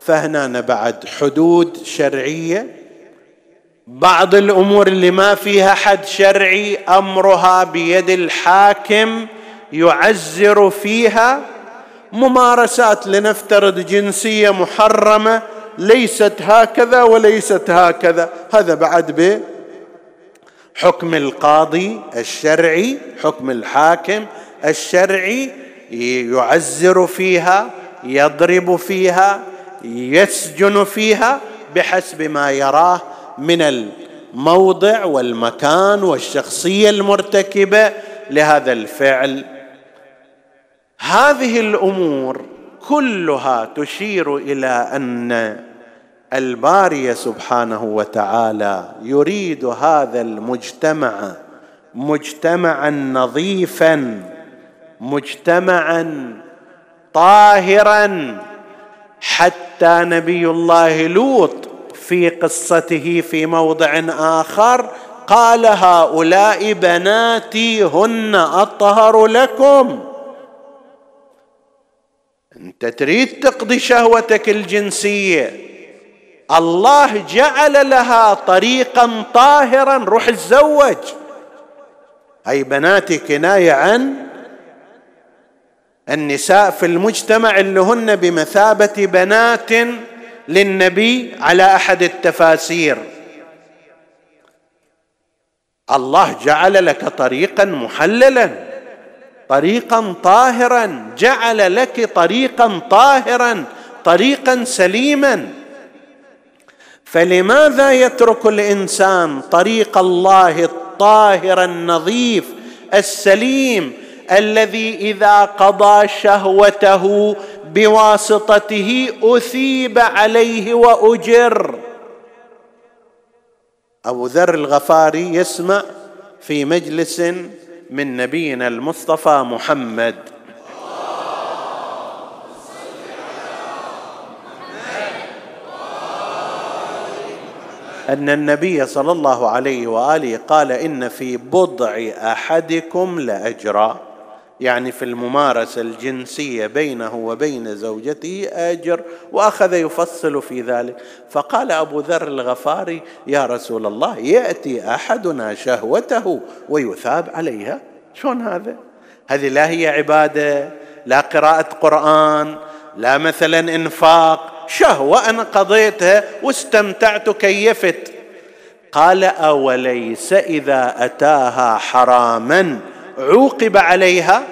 فهنا بعد حدود شرعية. بعض الأمور اللي ما فيها حد شرعي أمرها بيد الحاكم يعزر فيها ممارسات لنفترض جنسية محرمة ليست هكذا وليست هكذا. هذا بعد بحكم القاضي الشرعي حكم الحاكم الشرعي يعزر فيها يضرب فيها يسجن فيها بحسب ما يراه من الموضع والمكان والشخصية المرتكبة لهذا الفعل. هذه الأمور كلها تشير إلى أن الباري سبحانه وتعالى يريد هذا المجتمع مجتمعا نظيفا مجتمعا طاهرا. حتى نبي الله لوط في قصته في موضع آخر قال هؤلاء بناتي هن أطهر لكم. أنت تريد تقضي شهوتك الجنسية. الله جعل لها طريقا طاهرا. روح تزوج أي بناتي كناية عن النساء في المجتمع اللي هن بمثابة بنات للنبي على أحد التفاسير. الله جعل لك طريقا محللا طريقا طاهرا جعل لك طريقا طاهرا طريقا سليما. فلماذا يترك الإنسان طريق الله الطاهر النظيف السليم الذي إذا قضى شهوته بواسطته أثيب عليه وأجر. أبو ذر الغفاري يسمع في مجلس من نبينا المصطفى محمد. أن النبي صلى الله عليه وآله قال إن في بضع أحدكم لأجرا. يعني في الممارسة الجنسية بينه وبين زوجته أجر وأخذ يفصل في ذلك. فقال أبو ذر الغفاري يا رسول الله يأتي أحدنا شهوته ويثاب عليها. شلون هذا؟ هذه لا هي عبادة لا قراءة قرآن لا مثلا إنفاق. شهوة أنا قضيتها واستمتعت كيفت قال أوليس إذا أتاها حراما؟ عوقب عليها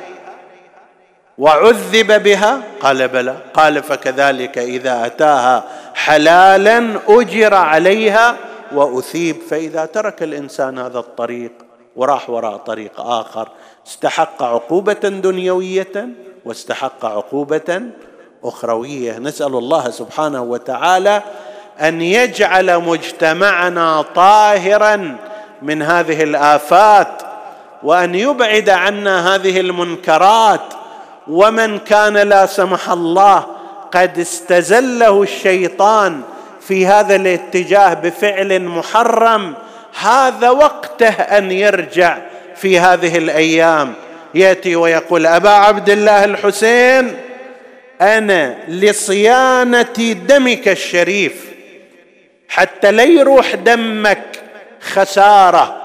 وعذب بها؟ قال بلى. قال فكذلك إذا أتاها حلالا أجر عليها وأثيب. فإذا ترك الإنسان هذا الطريق وراح وراء طريق آخر استحق عقوبة دنيوية واستحق عقوبة أخروية. نسأل الله سبحانه وتعالى أن يجعل مجتمعنا طاهرا من هذه الآفات وأن يبعد عنا هذه المنكرات ومن كان لا سمح الله قد استزله الشيطان في هذا الاتجاه بفعل محرم. هذا وقته أن يرجع في هذه الأيام. يأتي ويقول أبا عبد الله الحسين أنا لصيانة دمك الشريف حتى لا يروح دمك خسارة.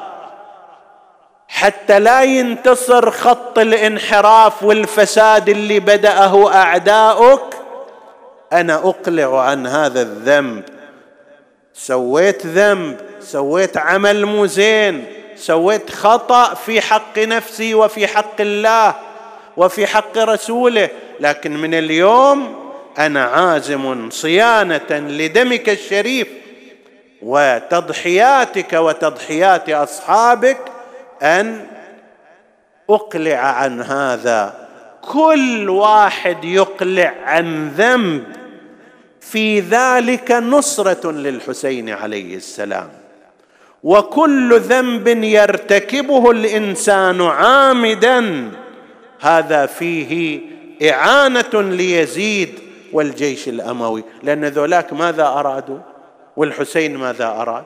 حتى لا ينتصر خط الانحراف والفساد اللي بدأه أعداؤك. أنا أقلع عن هذا الذنب. سويت ذنب سويت عمل مو زين سويت خطأ في حق نفسي وفي حق الله وفي حق رسوله. لكن من اليوم أنا عازم صيانة لدمك الشريف وتضحياتك وتضحيات أصحابك أن أقلع عن هذا. كل واحد يقلع عن ذنب. في ذلك نصرة للحسين عليه السلام. وكل ذنب يرتكبه الإنسان عامدا. هذا فيه إعانة ليزيد والجيش الأموي. لأن ذولاك ماذا أرادوا؟ والحسين ماذا أراد؟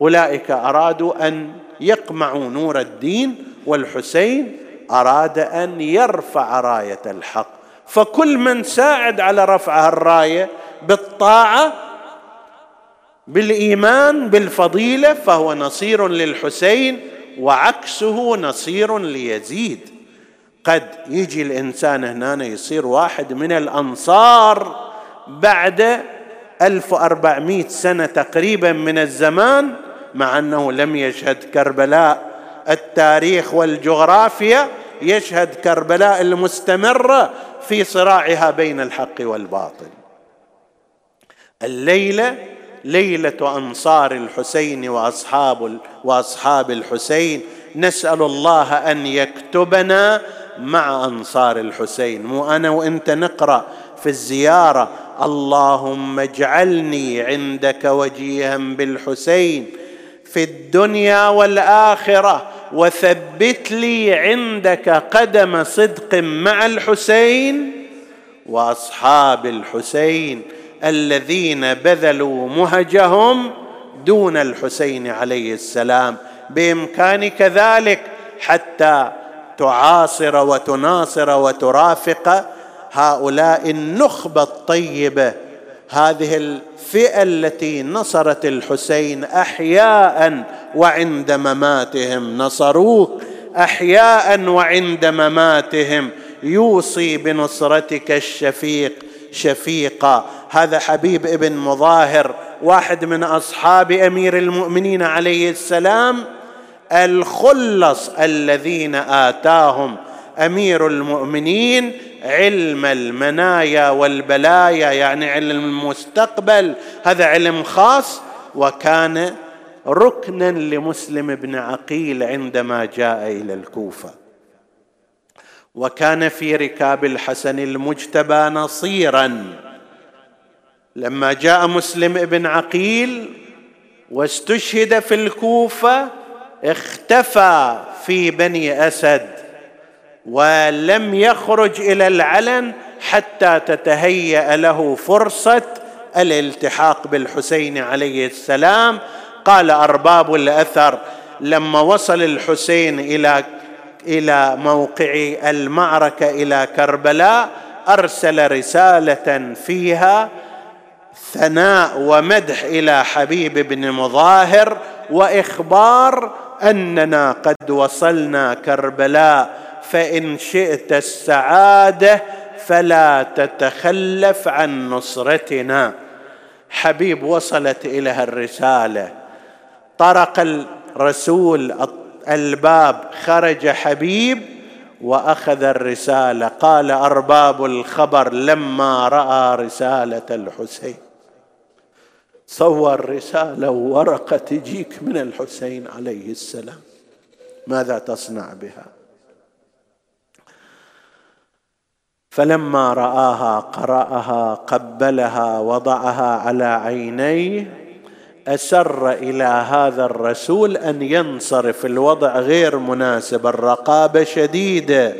أولئك أرادوا أن يقمعوا نور الدين والحسين أراد أن يرفع راية الحق. فكل من ساعد على رفع الراية بالطاعة بالإيمان بالفضيلة فهو نصير للحسين وعكسه نصير ليزيد. قد يجي الإنسان هنا يصير واحد من الأنصار بعد ألف وأربعمائة سنة تقريبا من الزمان مع أنه لم يشهد كربلاء. التاريخ والجغرافيا يشهد كربلاء المستمرة في صراعها بين الحق والباطل. الليلة ليلة أنصار الحسين وأصحاب وأصحاب الحسين. نسأل الله أن يكتبنا مع أنصار الحسين. مو أنا وأنت نقرأ في الزيارة. اللهم اجعلني عندك وجيها بالحسين. في الدنيا والآخرة وثبت لي عندك قدم صدق مع الحسين وأصحاب الحسين الذين بذلوا مهجهم دون الحسين عليه السلام. بإمكانك ذلك حتى تعاصر وتناصر وترافق هؤلاء النخبة الطيبة هذه الفئة التي نصرت الحسين احياء وعند مماتهم. نصروك احياء وعند مماتهم. يوصي بنصرتك الشفيق شفيقا. هذا حبيب ابن مظاهر واحد من أصحاب أمير المؤمنين عليه السلام الخلص الذين آتاهم أمير المؤمنين علم المنايا والبلايا يعني علم المستقبل. هذا علم خاص وكان ركنا لمسلم بن عقيل عندما جاء إلى الكوفة. وكان في ركاب الحسن المجتبى نصيرا. لما جاء مسلم بن عقيل واستشهد في الكوفة اختفى في بني أسد. ولم يخرج إلى العلن حتى تتهيأ له فرصة الالتحاق بالحسين عليه السلام. قال أرباب الأثر لما وصل الحسين إلى إلى موقع المعركة إلى كربلاء أرسل رسالة فيها ثناء ومدح إلى حبيب بن مظاهر وإخبار أننا قد وصلنا كربلاء. فإن شئت السعادة فلا تتخلف عن نصرتنا. حبيب وصلت اليها الرسالة. طرق الرسول الباب خرج حبيب وأخذ الرسالة. قال أرباب الخبر لما رأى رسالة الحسين. صور رساله وورقه تجيك من الحسين عليه السلام. ماذا تصنع بها؟ فلما رآها قرأها قبلها وضعها على عينيه أسر إلى هذا الرسول أن ينصرف الوضع غير مناسب الرقابة شديده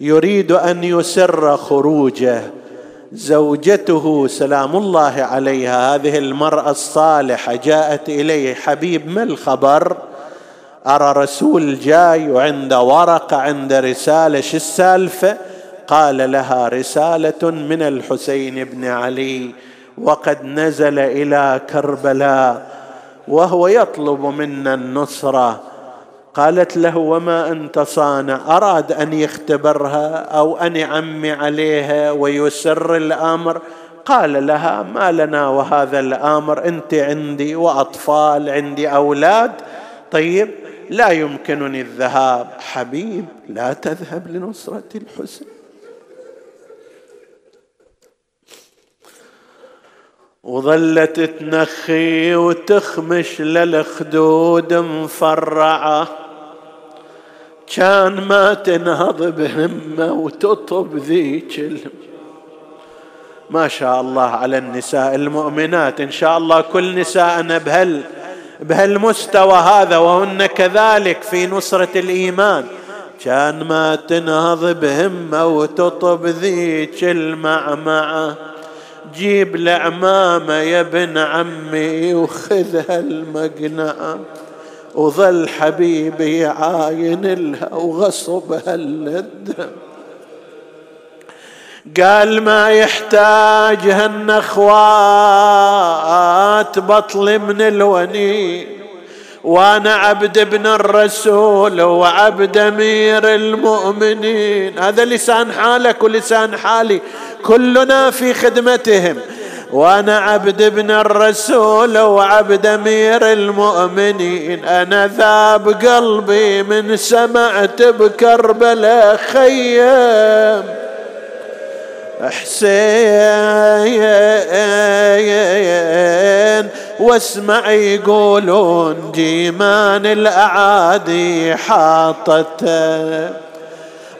يريد أن يسر خروجه. زوجته سلام الله عليها هذه المرأة الصالحة جاءت إليه حبيب ما الخبر؟ أرى رسول جاي وعنده ورقة عنده رسالة شو السالفة؟ قال لها رسالة من الحسين بن علي وقد نزل إلى كربلاء وهو يطلب منا النصره قالت له وما أنت صانع؟ أراد أن يختبرها أو أن يعمي عليها ويسر الأمر؟ قال لها ما لنا وهذا الأمر أنت عندي وأطفال عندي أولاد. طيب لا يمكنني الذهاب. حبيب لا تذهب لنصرة الحسن وظلت تنخي وتخمش للخدود مفرعة. كان ما تنهض بهمة وتطب ذيك ما شاء الله على النساء المؤمنات. إن شاء الله كل نساءنا بهال بهالمستوى هذا وهن كذلك في نصرة الإيمان. كان ما تنهض بهمة وتطب ذيك المعمعة. جيب العمامة يا ابن عمي وخذها المقنعة. وظل حبيبي يعاين لها وغصبها الدم قال ما يحتاج هالنخوات بطل من الونين. وأنا عبد ابن الرسول وعبد أمير المؤمنين. هذا لسان حالك ولسان حالي. كلنا في خدمتهم. وأنا عبد ابن الرسول وعبد أمير المؤمنين. أنا ذاب قلبي من سمعت بكربلاء خيم. حسين واسمع يقولون جيمان الأعادي حاطته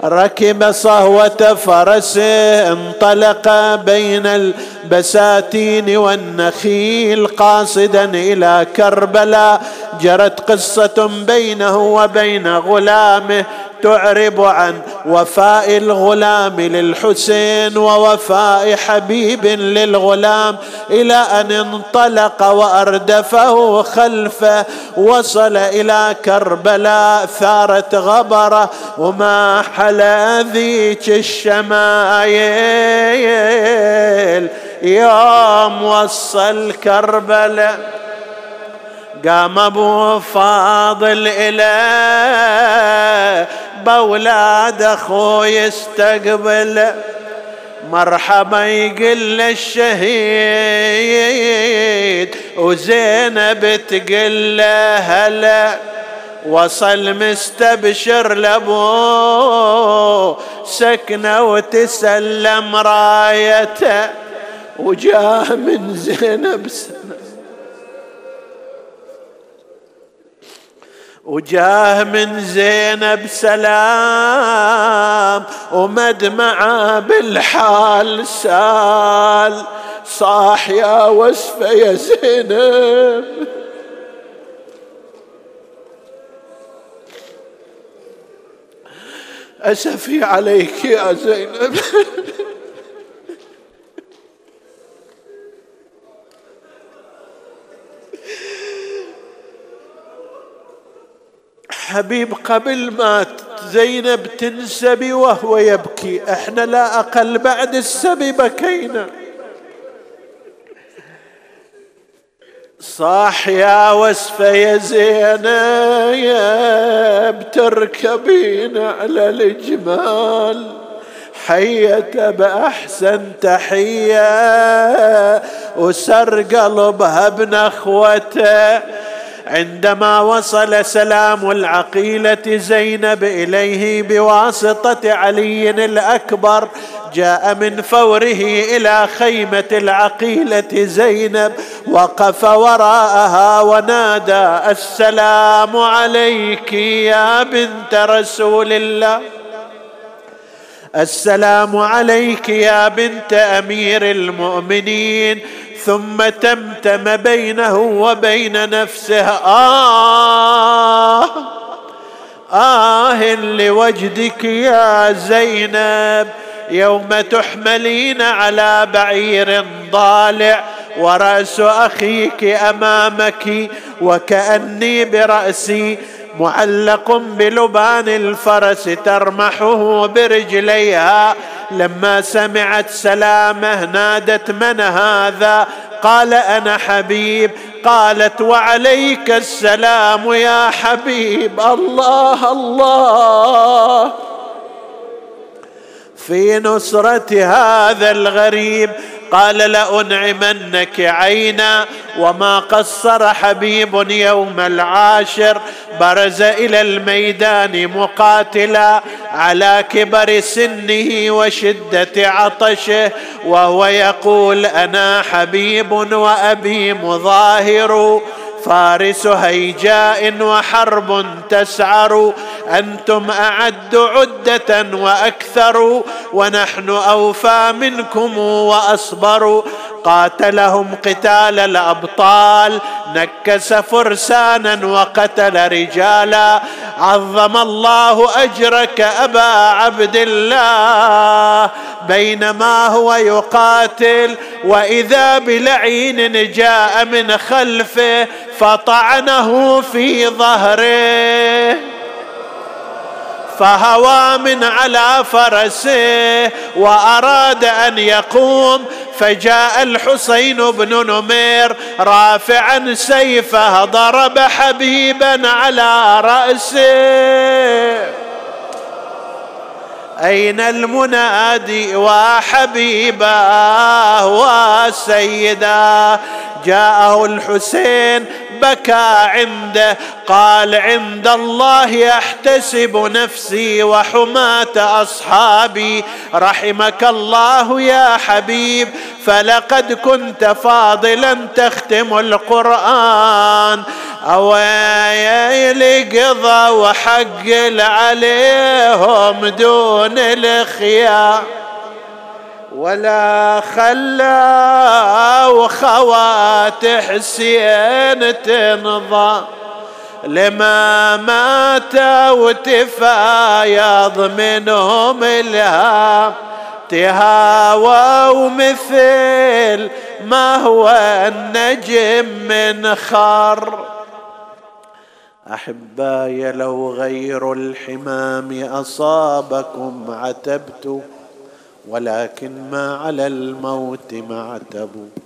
ركب صهوة فرس انطلق بين البساتين والنخيل قاصدا إلى كربلاء جرت قصة بينه وبين غلامه تعرب عن وفاء الغلام للحسين ووفاء حبيب للغلام إلى أن انطلق وأردفه خلفه وصل إلى كربلاء ثارت غبره وما حلا ذيك الشمايل يوم وصل كربلاء. قام أبو فاضل إلى بأولاد أخوي يستقبل مرحبا يقل الشهيد وزينب تقل هلا. وصل مستبشر لأبو سكنة وتسلم رايته. وجاه من زينب سنة. وجاه من زينب سلام ومدمعة بالحال سال صاح يا وسفة يا زينب. أسفي عليك يا زينب. حبيب قبل ما زينب تنسبي وهو يبكي. إحنا لا أقل بعد السبي بكينا. صاح يا وسفة يا زينب تركبين على الجمال. حية بأحسن تحية وسر قلبها بنخوته. عندما وصل سلام العقيلة زينب إليه بواسطة علي الأكبر جاء من فوره إلى خيمة العقيلة زينب وقف وراءها ونادى السلام عليك يا بنت رسول الله. السلام عليك يا بنت أمير المؤمنين. ثم تمتم بينه وبين نفسه. آه آه لوجدك يا زينب يوم تحملين على بعير ضالع ورأس أخيك أمامك وكأني برأسي معلق بلبان الفرس ترمحه برجليها. لما سمعت سلامه نادت من هذا؟ قال أنا حبيب. قالت وعليك السلام يا حبيب. الله الله. في نصرة هذا الغريب. قال لأنعمنك عينا وما قصر حبيب يوم العاشر. برز إلى الميدان مقاتلا على كبر سنه وشدة عطشه. وهو يقول أنا حبيب وأبي مظاهر. فارس هيجاء وحرب تسعر. أنتم أعد عدة وأكثر ونحن أوفى منكم وأصبر. قاتلهم قتال الأبطال. نكس فرسانا وقتل رجالا. عظم الله أجرك أبا عبد الله. بينما هو يقاتل وإذا بلعين جاء من خلفه فطعنه في ظهره. فهوى من على فرسه وأراد أن يقوم فجاء الحسين بن نمير رافعا سيفه ضرب حبيبا على رأسه. أين المنادي وحبيباه وسيدا جاءه الحسين بكى عنده قال عند الله احتسب نفسي وحماة أصحابي. رحمك الله يا حبيب فلقد كنت فاضلا تختم القرآن. اويلي قضى وحق عليهم دون الخيار. ولا خلا وخوات حسين تنضى لما مات وتفايض منهم الهام. تهاوى ومثل ما هو النجم من خر. أحباي لو غير الحمام أصابكم عتبت ولكن ما على الموت معتب تفضلوا